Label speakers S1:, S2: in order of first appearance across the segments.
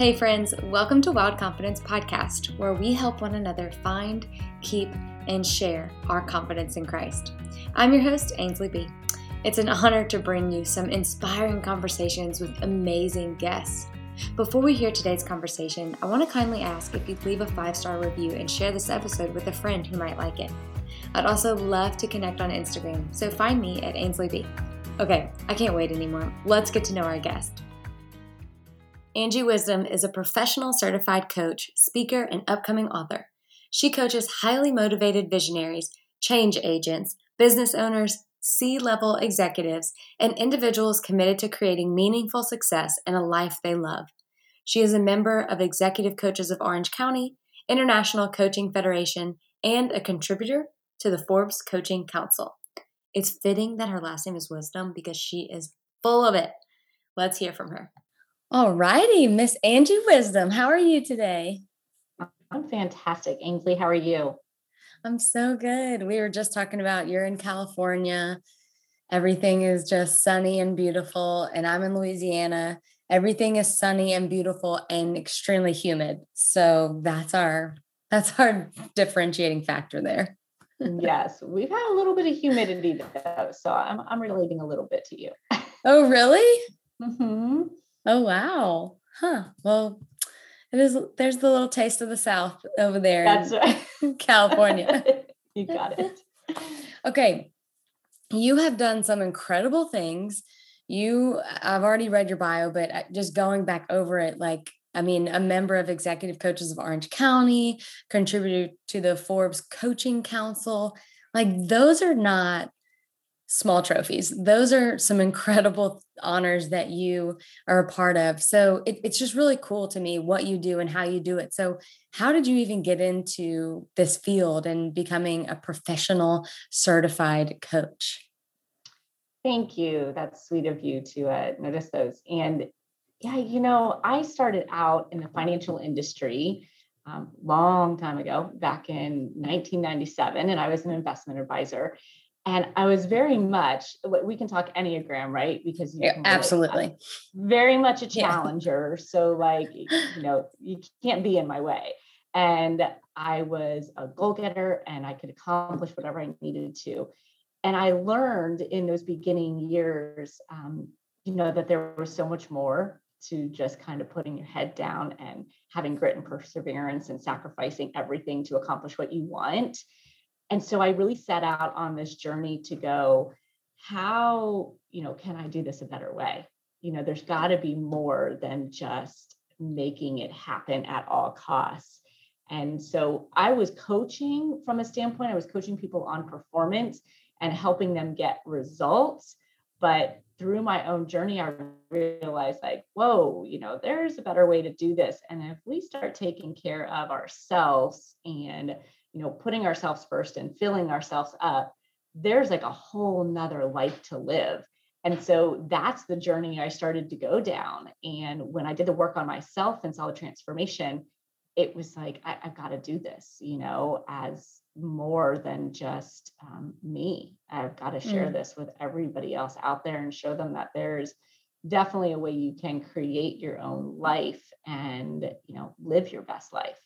S1: Hey, friends, welcome to Wild Confidence Podcast, where we help one another find, keep, and share our confidence in Christ. I'm your host, Ainsley B. It's an honor to bring you some inspiring conversations with amazing guests. Before we hear today's conversation, I want to kindly ask if you'd leave a five star review and share this episode with a friend who might like it. I'd also love to connect on Instagram, so find me at Ainsley B. Okay, I can't wait anymore. Let's get to know our guest. Angie Wisdom is a professional certified coach, speaker, and upcoming author. She coaches highly motivated visionaries, change agents, business owners, C level executives, and individuals committed to creating meaningful success and a life they love. She is a member of Executive Coaches of Orange County, International Coaching Federation, and a contributor to the Forbes Coaching Council. It's fitting that her last name is Wisdom because she is full of it. Let's hear from her. All righty, Miss Angie Wisdom, how are you today?
S2: I'm fantastic. Ainsley, how are you?
S1: I'm so good. We were just talking about you're in California. Everything is just sunny and beautiful. And I'm in Louisiana. Everything is sunny and beautiful and extremely humid. So that's our that's our differentiating factor there.
S2: yes, we've had a little bit of humidity though, so I'm I'm relating a little bit to you.
S1: oh, really? Mm-hmm. Oh, wow. Huh. Well, it is. There's the little taste of the South over there. That's right. California.
S2: you got it.
S1: Okay, you have done some incredible things. You, I've already read your bio, but uh, just going back over it, like I mean, a member of Executive Coaches of Orange County, contributed to the Forbes Coaching Council. Like, those are not small trophies. Those are some incredible honors that you are a part of. So it, it's just really cool to me what you do and how you do it. So, how did you even get into this field and becoming a professional certified coach?
S2: Thank you. That's sweet of you to uh, notice those. And yeah, you know, I started out in the financial industry um, long time ago, back in 1997, and I was an investment advisor. And I was very much, we can talk Enneagram, right? Because
S1: you yeah, absolutely
S2: very much a challenger. Yeah. So, like, you know, you can't be in my way. And I was a goal getter and I could accomplish whatever I needed to. And I learned in those beginning years, um, you know, that there was so much more to just kind of putting your head down and having grit and perseverance and sacrificing everything to accomplish what you want. And so I really set out on this journey to go, how, you know, can I do this a better way? You know, there's got to be more than just making it happen at all costs. And so I was coaching from a standpoint, I was coaching people on performance and helping them get results. But through my own journey, I realized like, whoa, you know, there's a better way to do this. And if we start taking care of ourselves and, you know, putting ourselves first and filling ourselves up, there's like a whole nother life to live. And so that's the journey I started to go down. And when I did the work on myself and saw the transformation, it was like, I, have got to do this, you know, as more than just um, me. I've got to share mm. this with everybody else out there and show them that there's definitely a way you can create your own life and you know live your best life.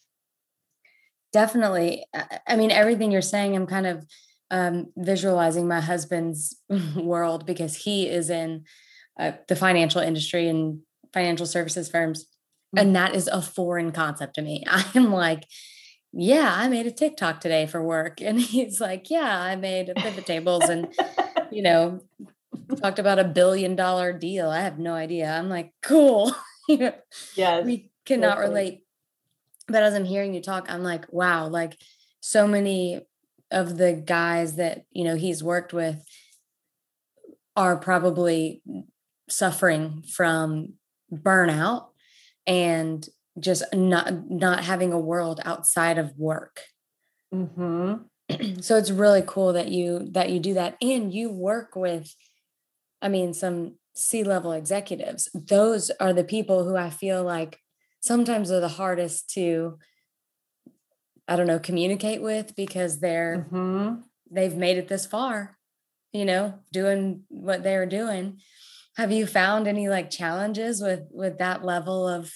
S1: Definitely. I mean, everything you're saying, I'm kind of um, visualizing my husband's world because he is in uh, the financial industry and financial services firms. Mm. And that is a foreign concept to me. I'm like, yeah, I made a TikTok today for work. And he's like, yeah, I made pivot tables and, you know, talked about a billion dollar deal. I have no idea. I'm like, cool.
S2: yeah.
S1: We cannot relate. But as I'm hearing you talk, I'm like, wow, like so many of the guys that, you know, he's worked with are probably suffering from burnout and just not not having a world outside of work. Mm-hmm. so it's really cool that you that you do that. And you work with i mean some c-level executives. Those are the people who i feel like sometimes are the hardest to i don't know communicate with because they're mm-hmm. they've made it this far you know doing what they're doing. Have you found any like challenges with with that level of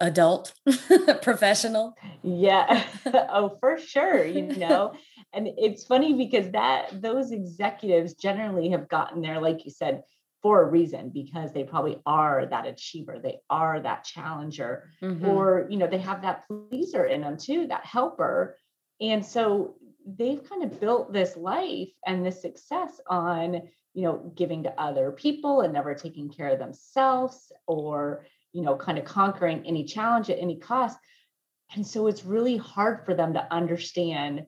S1: adult professional?
S2: Yeah. Oh for sure you know? And it's funny because that those executives generally have gotten there like you said for a reason because they probably are that achiever they are that challenger mm-hmm. or you know they have that pleaser in them too that helper. And so they've kind of built this life and this success on you know giving to other people and never taking care of themselves or you know kind of conquering any challenge at any cost. And so it's really hard for them to understand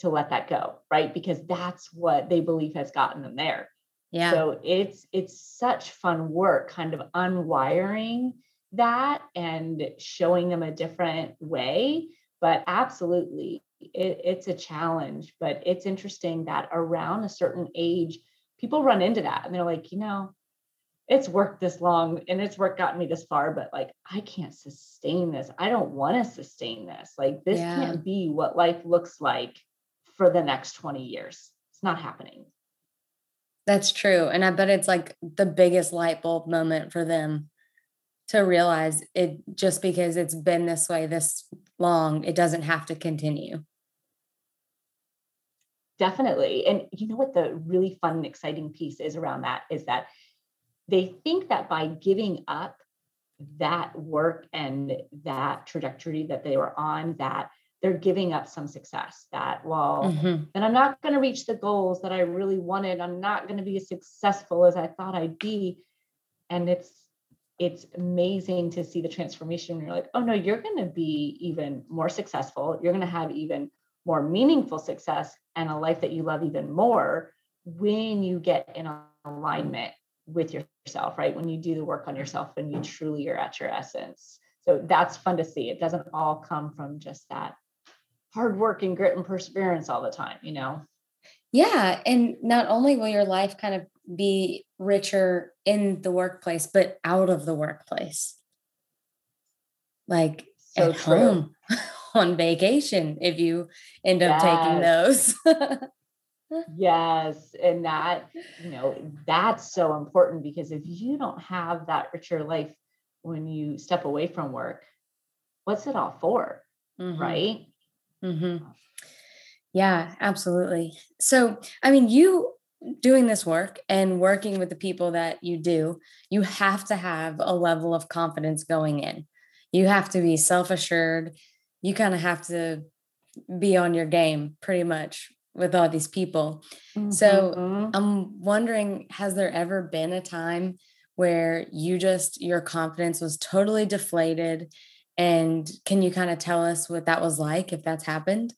S2: to let that go right? Because that's what they believe has gotten them there yeah. So it's it's such fun work kind of unwiring that and showing them a different way but absolutely it, it's a challenge but it's interesting that around a certain age people run into that and they're like you know it's worked this long and it's work gotten me this far but like i can't sustain this. I don't want to sustain this. Like this yeah. can't be what life looks like for the next 20 years. It's not happening
S1: that's true. And I bet it's like the biggest light bulb moment for them to realize it just because it's been this way this long, it doesn't have to continue.
S2: Definitely. And you know what the really fun and exciting piece is around that is that they think that by giving up that work and that trajectory that they were on, that they're giving up some success that well mm-hmm. then i'm not going to reach the goals that i really wanted. I'm not going to be as successful as i thought i'd be. And it's it's amazing to see the transformation you're like oh no you're going to be even more successful. You're going to have even more meaningful success and a life that you love even more when you get in alignment with yourself right? When you do the work on yourself and you truly are at your essence. So that's fun to see. It doesn't all come from just that hard work and grit and perseverance all the time, you know?
S1: Yeah. And not only will your life kind of be richer in the workplace, but out of the workplace. Like so at true. home on vacation if you end up yes. taking
S2: those. yes. And that, you know, that's so important because if you don't have that richer life when you step away from work, what's it all for? Mm-hmm. Right.
S1: Mm-hmm. Yeah, absolutely. So, I mean, you doing this work and working with the people that you do, you have to have a level of confidence going in. You have to be self assured. You kind of have to be on your game pretty much with all these people. Mm-hmm. So, I'm wondering has there ever been a time where you just, your confidence was totally deflated and can you kind of tell us what that was like if that's happened?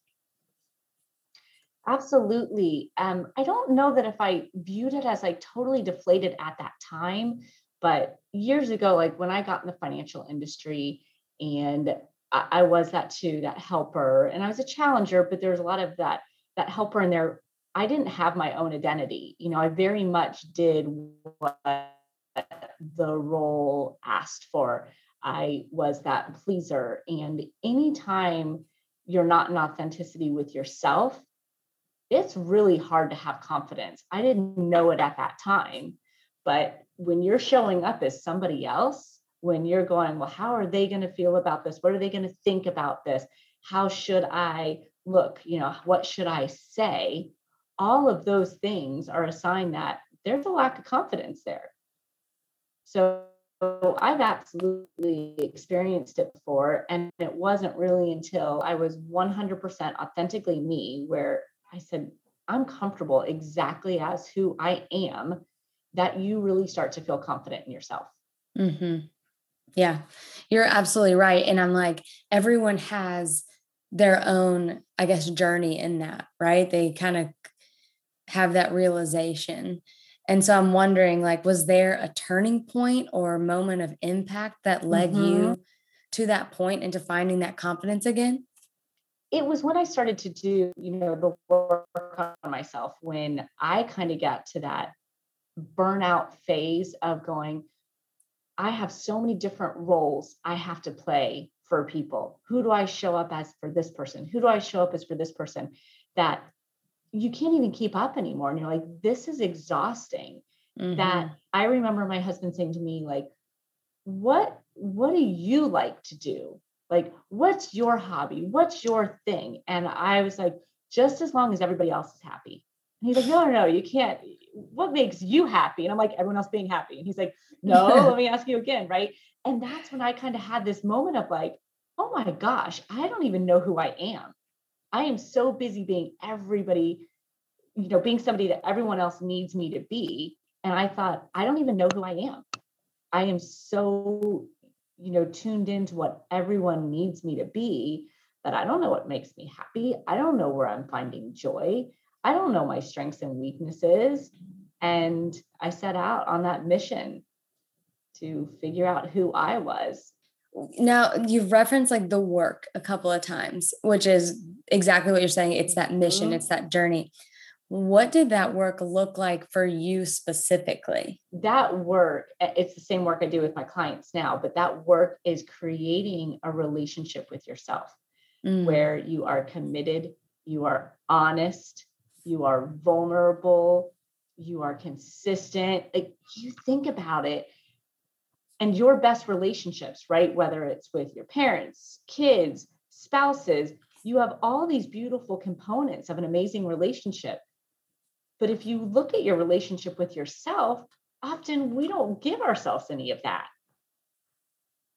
S2: Absolutely. Um, I don't know that if I viewed it as like totally deflated at that time, but years ago, like when I got in the financial industry and I, I was that too, that helper, and I was a challenger, but there was a lot of that that helper in there. I didn't have my own identity. You know, I very much did what the role asked for. I was that pleaser. And anytime you're not in authenticity with yourself, it's really hard to have confidence. I didn't know it at that time. But when you're showing up as somebody else, when you're going, well, how are they going to feel about this? What are they going to think about this? How should I look? You know, what should I say? All of those things are a sign that there's a lack of confidence there. So I've absolutely experienced it before. And it wasn't really until I was 100% authentically me where I said, I'm comfortable exactly as who I am, that you really start to feel confident in yourself.
S1: Mm-hmm. Yeah, you're absolutely right. And I'm like, everyone has their own, I guess, journey in that, right? They kind of have that realization. And so I'm wondering like was there a turning point or moment of impact that led mm-hmm. you to that point into finding that confidence again?
S2: It was when I started to do, you know, the work on myself when I kind of got to that burnout phase of going I have so many different roles I have to play for people. Who do I show up as for this person? Who do I show up as for this person? That you can't even keep up anymore. And you're like, this is exhausting. Mm-hmm. That I remember my husband saying to me, like, what what do you like to do? Like, what's your hobby? What's your thing? And I was like, just as long as everybody else is happy. And he's like, no, no, no, you can't. What makes you happy? And I'm like, everyone else being happy. And he's like, no, let me ask you again. Right. And that's when I kind of had this moment of like, oh my gosh, I don't even know who I am. I am so busy being everybody, you know, being somebody that everyone else needs me to be. And I thought, I don't even know who I am. I am so, you know, tuned into what everyone needs me to be that I don't know what makes me happy. I don't know where I'm finding joy. I don't know my strengths and weaknesses. And I set out on that mission to figure out who I was.
S1: Now, you've referenced like the work a couple of times, which is exactly what you're saying. It's that mission, mm-hmm. it's that journey. What did that work look like for you specifically?
S2: That work, it's the same work I do with my clients now, but that work is creating a relationship with yourself mm. where you are committed, you are honest, you are vulnerable, you are consistent. Like you think about it, and your best relationships, right? Whether it's with your parents, kids, spouses, you have all these beautiful components of an amazing relationship. But if you look at your relationship with yourself, often we don't give ourselves any of that.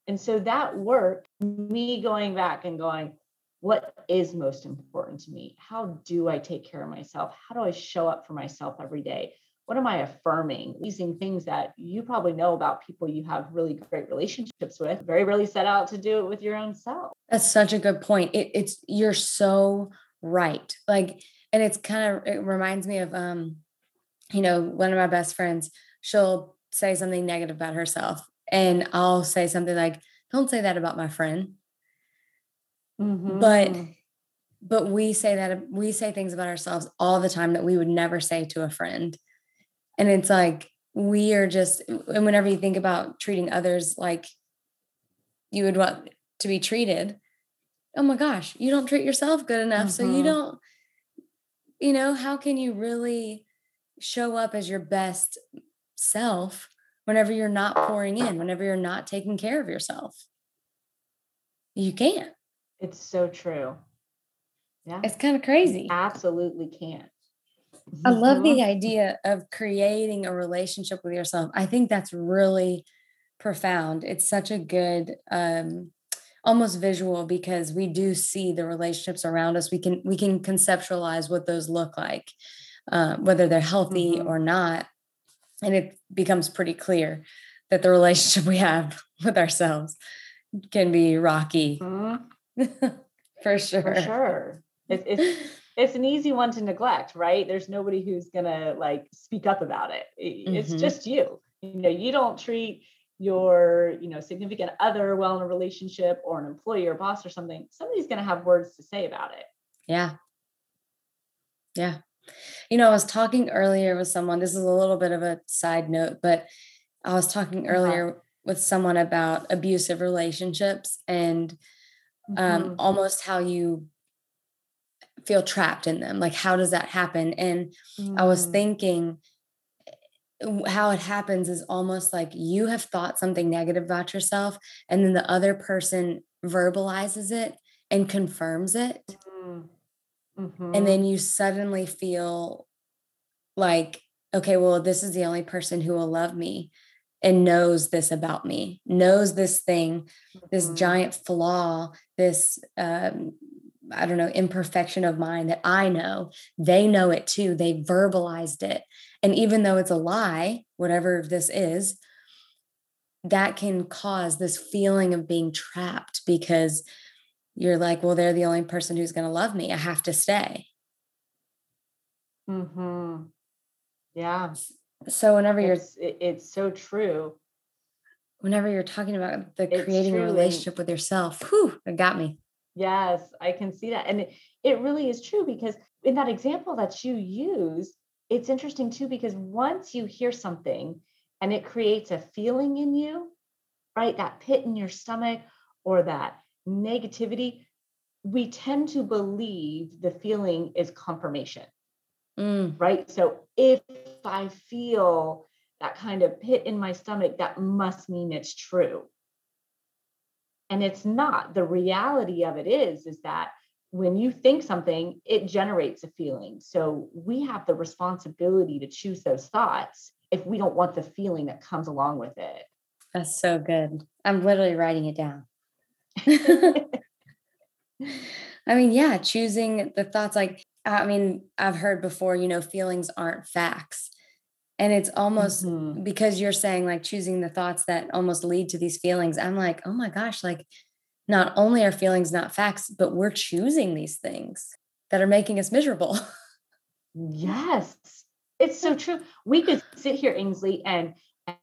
S2: And so that work, me going back and going, what is most important to me? How do I take care of myself? How do I show up for myself every day? What am I affirming? Using things that you probably know about people you have really great relationships with. Very rarely set out to do it with your own self.
S1: That's such a good point. It, it's you're so right. Like, and it's kind of it reminds me of um, you know, one of my best friends. She'll say something negative about herself, and I'll say something like, "Don't say that about my friend." Mm-hmm. But but we say that we say things about ourselves all the time that we would never say to a friend. And it's like we are just and whenever you think about treating others like you would want to be treated, oh my gosh, you don't treat yourself good enough. Mm-hmm. So you mm-hmm. don't, you know, how can you really show up as your best self whenever you're not pouring in, whenever you're not taking care of yourself? You can't.
S2: It's so true.
S1: Yeah. It's kind of crazy.
S2: absolutely can't.
S1: I love the idea of creating a relationship with yourself. I think that's really profound. It's such a good um almost visual because we do see the relationships around us. We can we can conceptualize what those look like, uh, whether they're healthy mm-hmm. or not, and it becomes pretty clear that the relationship we have with ourselves can be rocky. Mm-hmm. For sure.
S2: For sure. It's, it's, it's an easy one to neglect, right? There's nobody who's gonna like speak up about it. It's mm-hmm. just you. You know, you don't treat your, you know, significant other well in a relationship or an employee or boss or something. Somebody's gonna have words to say about it.
S1: Yeah. Yeah. You know, I was talking earlier with someone. This is a little bit of a side note, but I was talking uh-huh. earlier with someone about abusive relationships and um, mm-hmm. almost how you feel trapped in them. Like, how does that happen? And mm. I was mm. thinking, how it happens is almost like you have thought something negative about yourself, and then the other person verbalizes it and confirms it. Mm-hmm. And then you suddenly feel like, okay, well, this is the only person who will love me and knows this about me, knows this thing, this mm-hmm. giant flaw, this, um, I don't know, imperfection of mine that I know. They know it too. They verbalized it. And even though it's a lie, whatever this is, that can cause this feeling of being trapped because you're like, well, they're the only person who's going to love me. I have to stay.
S2: Hmm. Yeah.
S1: So whenever
S2: it's, you're, it's so true.
S1: Whenever you're talking about the it's creating truly, a relationship with yourself, whew, it got me.
S2: Yes, I can see that, and it, it really is true because in that example that you use, it's interesting too because once you hear something and it creates a feeling in you, right, that pit in your stomach or that negativity, we tend to believe the feeling is confirmation. Mm. Right. So if I feel that kind of pit in my stomach, that must mean it's true. And it's not. The reality of it is, is that when you think something, it generates a feeling. So we have the responsibility to choose those thoughts if we don't want the feeling that comes along with it.
S1: That's so good. I'm literally writing it down. I mean, yeah, choosing the thoughts like, I mean, I've heard before, you know, feelings aren't facts. And it's almost mm-hmm. because you're saying like choosing the thoughts that almost lead to these feelings. I'm like, oh my gosh, like not only are feelings not facts, but we're choosing these things that are making us miserable.
S2: Yes. It's so true. We could sit here, Ainsley, and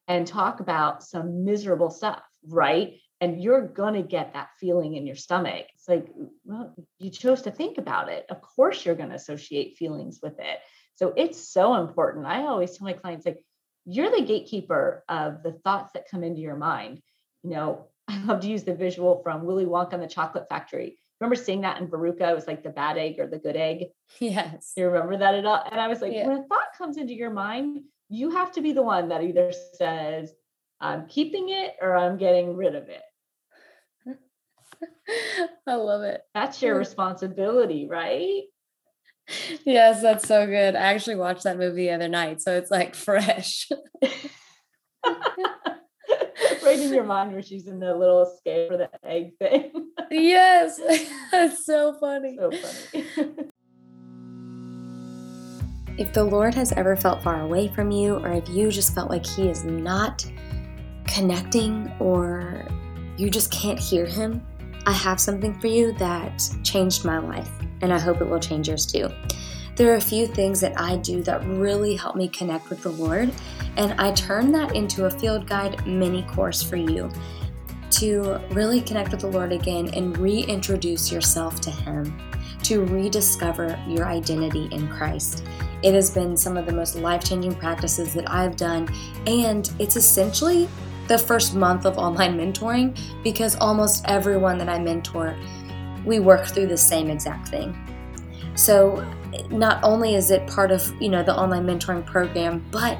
S2: and talk about some miserable stuff, right? And you're gonna get that feeling in your stomach. It's like, well, you chose to think about it. Of course, you're gonna associate feelings with it. So it's so important. I always tell my clients, like, you're the gatekeeper of the thoughts that come into your mind. You know, I love to use the visual from Willy Wonka and the Chocolate Factory. Remember seeing that in Veruca? It was like the bad egg or the good egg.
S1: Yes.
S2: You remember that at all? And I was like, yeah. when a thought comes into your mind, you have to be the one that either says, I'm keeping it or I'm getting rid of it.
S1: I love it.
S2: That's your hmm. responsibility, right?
S1: Yes, that's so good. I actually watched that movie the other night, so it's like fresh.
S2: right in your mind where she's in the little escape for the egg thing.
S1: yes, that's so funny.
S2: So funny.
S1: if the Lord has ever felt far away from you, or if you just felt like He is not connecting, or you just can't hear Him, I have something for you that changed my life, and I hope it will change yours too. There are a few things that I do that really help me connect with the Lord, and I turn that into a field guide mini course for you to really connect with the Lord again and reintroduce yourself to Him, to rediscover your identity in Christ. It has been some of the most life changing practices that I've done, and it's essentially the first month of online mentoring because almost everyone that I mentor, we work through the same exact thing. So not only is it part of, you know, the online mentoring program, but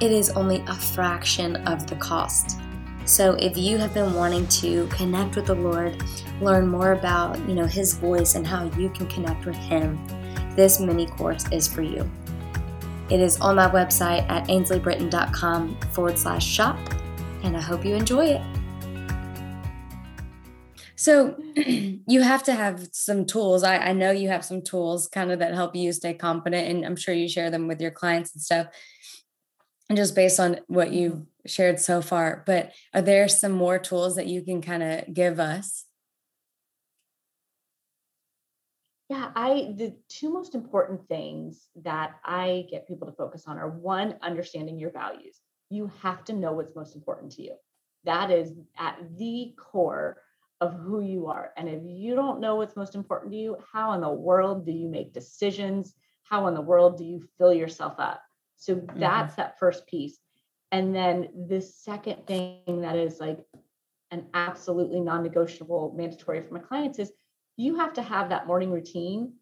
S1: it is only a fraction of the cost. So if you have been wanting to connect with the Lord, learn more about, you know, his voice and how you can connect with him, this mini course is for you. It is on my website at ainsleyBritton.com forward slash shop, and I hope you enjoy it. So you have to have some tools. I, I know you have some tools kind of that help you stay confident, and I'm sure you share them with your clients and stuff. And just based on what you've mm-hmm. shared so far, but are there some more tools that you can kind of give us?
S2: Yeah, I the two most important things that I get people to focus on are one, understanding your values. You have to know what's most important to you. That is at the core of who you are. And if you don't know what's most important to you, how in the world do you make decisions? How in the world do you fill yourself up? So mm-hmm. that's mm-hmm. that first piece. And then the second thing that is like an absolutely non negotiable mandatory for my clients is you have to have that morning routine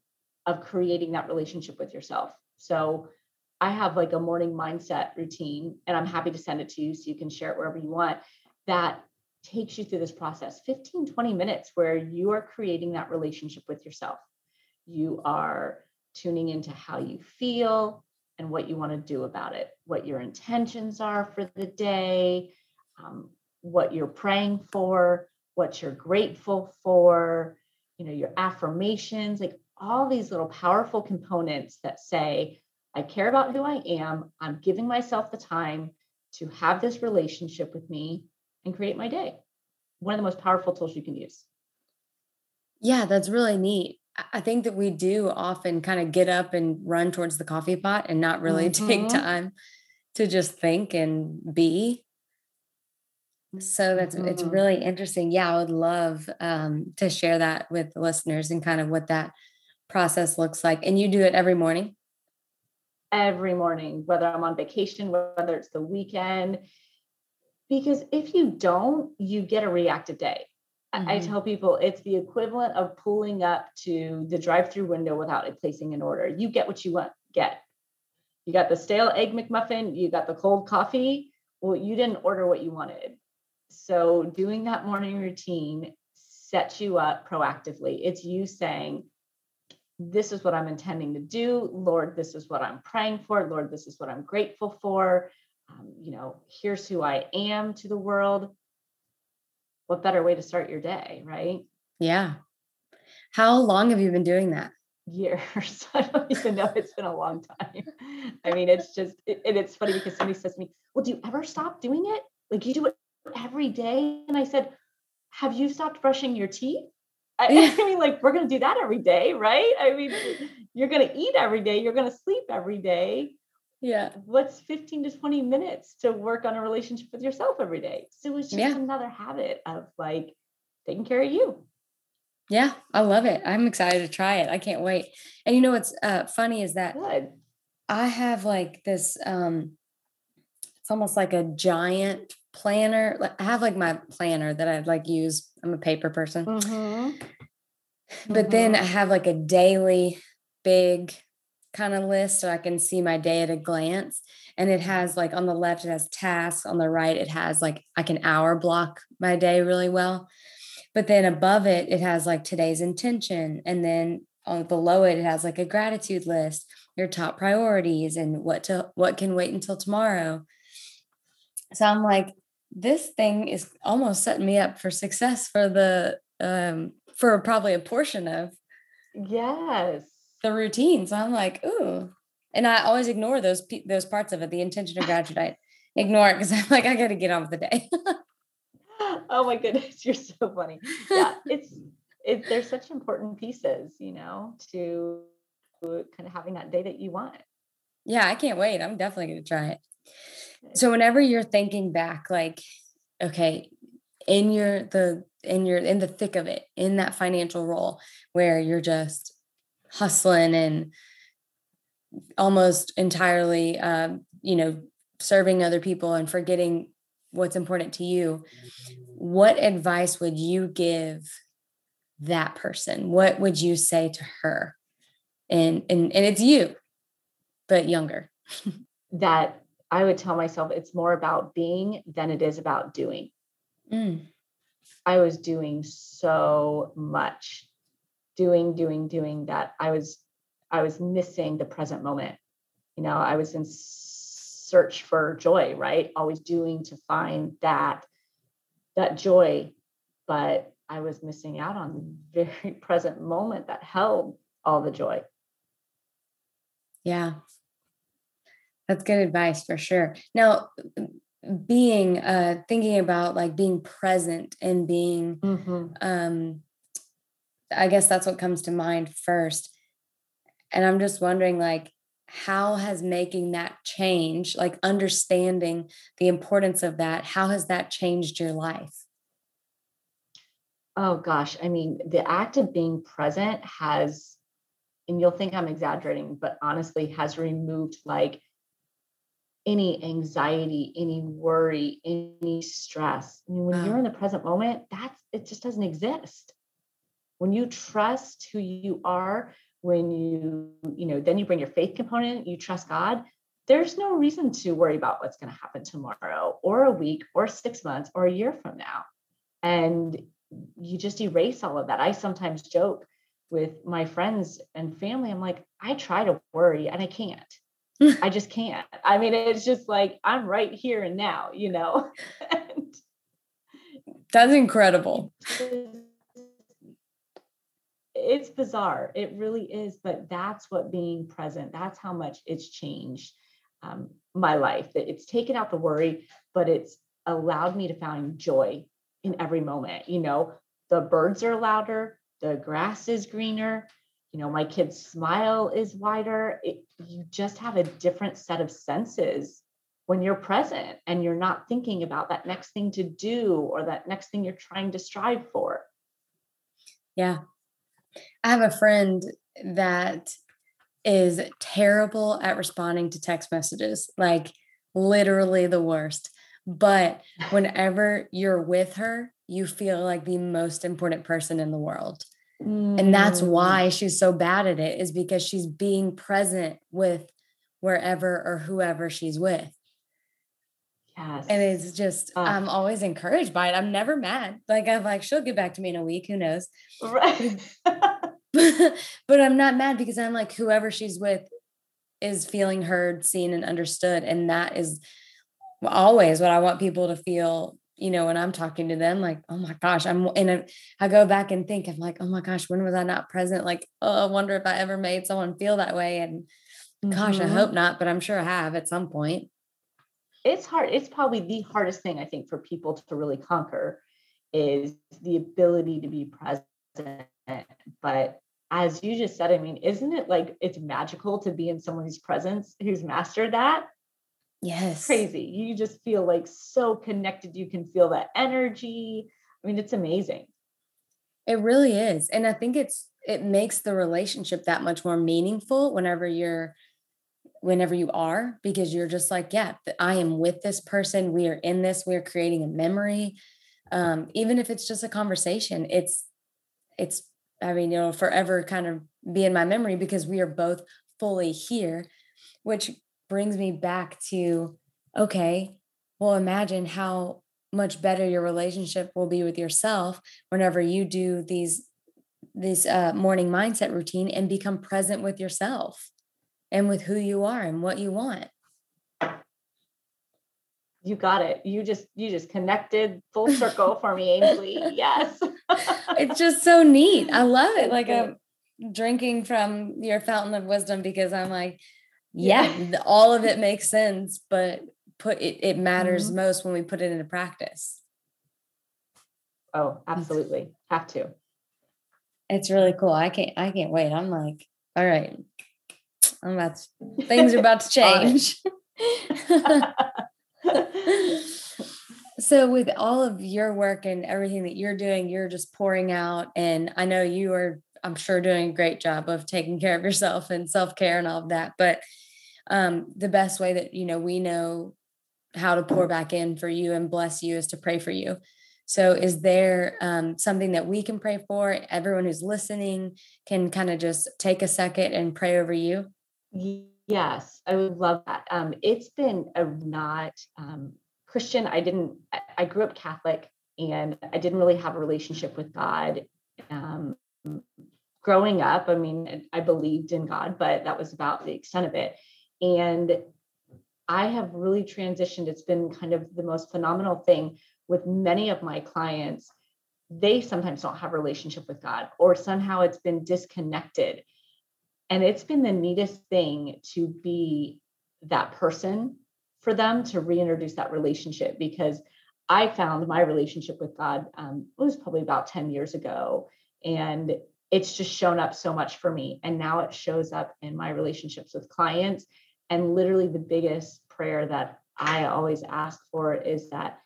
S2: of creating that relationship with yourself. So I have like a morning mindset routine, and I'm happy to send it to you so you can share it wherever you want. That takes you through this process. 15 20 minutes where you are creating that relationship with yourself. You are tuning into how you feel and what you want to do about it what your intentions are for the day um, what you're praying for what you're grateful for you know your affirmations like all these little powerful components that say i care about who i am. I'm giving myself the time to have this relationship with me and create my day. One of the most powerful tools you can use.
S1: Yeah, that's really neat. I think that we do often kind of get up and run towards the coffee pot and not really mm-hmm. take time to just think and be. So that's mm-hmm. it's really interesting. Yeah, I would love um, to share that with the listeners and kind of what that process looks like. And you do it every morning?
S2: Every morning, whether I'm on vacation, whether it's the weekend, because if you don't, you get a reactive day. Mm-hmm. I tell people it's the equivalent of pulling up to the drive through window without placing an order. You get what you want, get. You got the stale egg McMuffin, you got the cold coffee. Well, you didn't order what you wanted. So doing that morning routine sets you up proactively. It's you saying, this is what I'm intending to do. Lord, this is what I'm praying for. Lord, this is what I'm grateful for. Um, you know, here's who I am to the world. What better way to start your day, right?
S1: Yeah. How long have you been doing that?
S2: Years. I don't even know. It's been a long time. I mean, it's just, it, and it's funny because somebody says to me, Well, do you ever stop doing it? Like you do it every day? And I said, Have you stopped brushing your teeth? I, I, mean, like, we're going to do that every day, right? I mean, you're going to eat every day, you're going to sleep every day.
S1: Yeah.
S2: What's 15 to 20 minutes to work on a relationship with yourself every day? So it's just yeah. another habit of like taking care of you.
S1: Yeah, I love it. I'm excited to try it. I can't wait. And you know what's uh, funny is that
S2: Good.
S1: I have like this um it's almost like a giant planner. I have like my planner that I like use. I'm a paper person. Mm-hmm. But mm-hmm. then I have like a daily big kind of list so I can see my day at a glance. And it has like on the left, it has tasks. On the right, it has like I can hour block my day really well. But then above it, it has like today's intention. And then on below it, it has like a gratitude list, your top priorities and what to what can wait until tomorrow. So I'm like, this thing is almost setting me up for success for the um for probably a portion of
S2: yes
S1: the routine. So I'm like, ooh. And I always ignore those those parts of it, the intention of graduate. Ignore it because I'm like, I got to get on with the day.
S2: oh my goodness, you're so funny. Yeah, it's it. There's such important pieces, you know, to kind of having that day that you want.
S1: Yeah, I can't wait. I'm definitely going to try it. So whenever you're thinking back, like, okay, in your the in your in the thick of it, in that financial role where you're just hustling and almost entirely um, you know serving other people and forgetting what's important to you what advice would you give that person what would you say to her and and, and it's you but younger
S2: that I would tell myself it's more about being than it is about doing. Mm. I was doing so much, doing, doing, doing that I was I was missing the present moment. You know, I was in search for joy, right? Always doing to find that that joy, but I was missing out on the very present moment that held all the joy.
S1: Yeah, that's good advice for sure. Now, being uh thinking about like being present and being mm-hmm. um I guess that's what comes to mind first. And I'm just wondering like how has making that change, like understanding the importance of that, how has that changed your life?
S2: Oh gosh, I mean, the act of being present has and you'll think I'm exaggerating, but honestly has removed like any anxiety, any worry, any stress. I mean, when wow. you're in the present moment, that's it just doesn't exist. When you trust who you are, when you, you know, then you bring your faith component, you trust God, there's no reason to worry about what's going to happen tomorrow or a week or six months or a year from now. And you just erase all of that. I sometimes joke with my friends and family, I'm like, I try to worry and I can't I just can't. I mean, it's just like I'm right here and now, you know.
S1: That's incredible.
S2: It's bizarre. It really is, but that's what being present. That's how much it's changed um, my life. That it's taken out the worry, but it's allowed me to find joy in every moment. You know, the birds are louder, the grass is greener, you know my kid's smile is wider it, you just have a different set of senses when you're present and you're not thinking about that next thing to do or that next thing you're trying to strive for
S1: yeah i have a friend that is terrible at responding to text messages like literally the worst but whenever you're with her you feel like the most important person in the world Mm. And that's mm. why she's so bad at it is because she's being present with wherever or whoever she's with.
S2: Yes.
S1: And it's just, I'm always encouraged by it. I'm never mad. Like, I'm like, she'll get back to me in a week. Who knows? Right. but I'm not mad because I'm like, whoever she's with is feeling heard, seen, and understood. And that is always what I want people to feel, you know, when I'm talking to them, like, oh my gosh, I'm in a, I go back and think, I'm like, oh my gosh, when was I not present? Like, oh, I wonder if I ever made someone feel that way. And gosh, mm-hmm. I hope not, but I'm sure I have at some point.
S2: It's hard. It's probably the hardest thing I think for people to really conquer is the ability to be present. But as you just said, I mean, isn't it like it's magical to be in someone's presence who's mastered that?
S1: Yes.
S2: crazy. You just feel like so connected. You can feel that energy. I mean, it's amazing.
S1: It really is. And I think it's it makes the relationship that much more meaningful whenever you're whenever you are because you're just like, yeah, I am with this person. We are in this. We're creating a memory. Um, even if it's just a conversation, it's it's I mean, you know, forever kind of be in my memory because we are both fully here, which brings me back to okay, well, imagine how much better your relationship will be with yourself whenever you do these this uh, morning mindset routine and become present with yourself and with who you are and what you want.
S2: You got it. You just you just connected full circle for me ainsley. Yes.
S1: It's just so neat. I love it. Like i'm drinking from your fountain of wisdom because i'm like yeah, yeah. all of it makes sense but put it it matters mm-hmm. most when we put it into practice.
S2: Oh absolutely. Have to.
S1: It's really cool. I can't i can't wait. I'm like all right i'm about to, things are about to change. So with all of your work and everything that you're doing you're just pouring out and i know you are i'm sure doing a great job of taking care of yourself and self-care and all of that but um, the best way that you know we know how to pour back in for you and bless you is to pray for you. So is there um, something that we can pray for? Everyone who's listening can kind of just take a second and pray over you
S2: yes i would love that um, it's been a not um, christian i didn't i grew up catholic and i didn't really have a relationship with god um, growing up i mean i believed in god but that was about the extent of it and I have really transitioned. It's been kind of the most phenomenal thing with many of my clients. They sometimes don't have a relationship with God, or somehow it's been disconnected. And it's been the neatest thing to be that person for them to reintroduce that relationship because I found my relationship with God um, was probably about 10 years ago. And it's just shown up so much for me. And now it shows up in my relationships with clients and literally, the biggest prayer that I always ask for is that,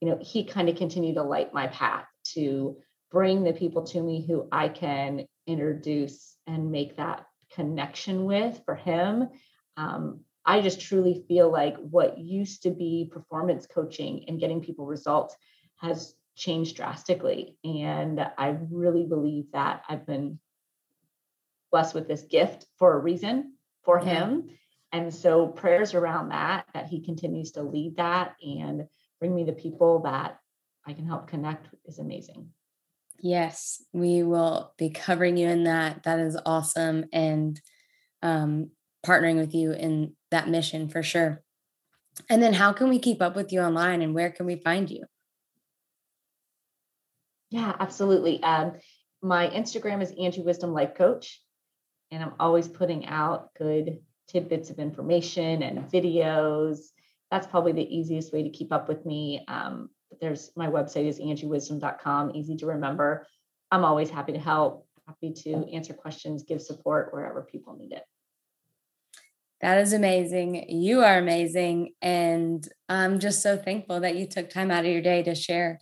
S2: you know, He kind of continue to light my path to bring the people to me who I can introduce and make that connection with for Him. Um, I just truly feel like what used to be performance coaching and getting people results has changed drastically. And I really believe that I've been blessed with this gift for a reason for him. And so prayers around that, that he continues to lead that and bring me the people that I can help connect is amazing.
S1: Yes, we will be covering you in that. That is awesome. And um, partnering with you in that mission for sure. And then how can we keep up with you online and where can we find you?
S2: Yeah, absolutely. Um, my Instagram is Angie Wisdom Life Coach and I'm always putting out good tidbits of information and videos. That's probably the easiest way to keep up with me. Um, there's my website is angiewisdom.com, easy to remember. I'm always happy to help, happy to answer questions, give support wherever people need it.
S1: That is amazing. You are amazing. And I'm just so thankful that you took time out of your day to share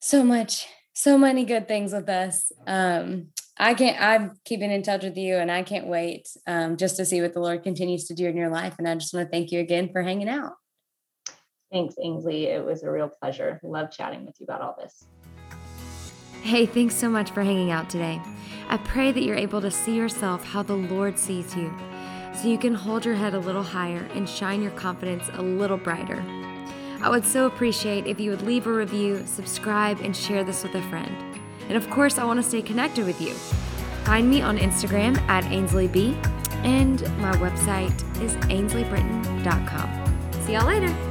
S1: so much, so many good things with us. Um, I can't, I'm keeping in touch with you and I can't wait um, just to see what the Lord continues to do in your life. And I just want to thank you again for hanging out.
S2: Thanks, Ainsley. It was a real pleasure. Love chatting with you about all this.
S1: Hey, thanks so much for hanging out today. I pray that you're able to see yourself how the Lord sees you so you can hold your head a little higher and shine your confidence a little brighter. I would so appreciate if you would leave a review, subscribe, and share this with a friend. And of course, I want to stay connected with you. Find me on Instagram at AinsleyB, and my website is ainsleybritton.com. See y'all later.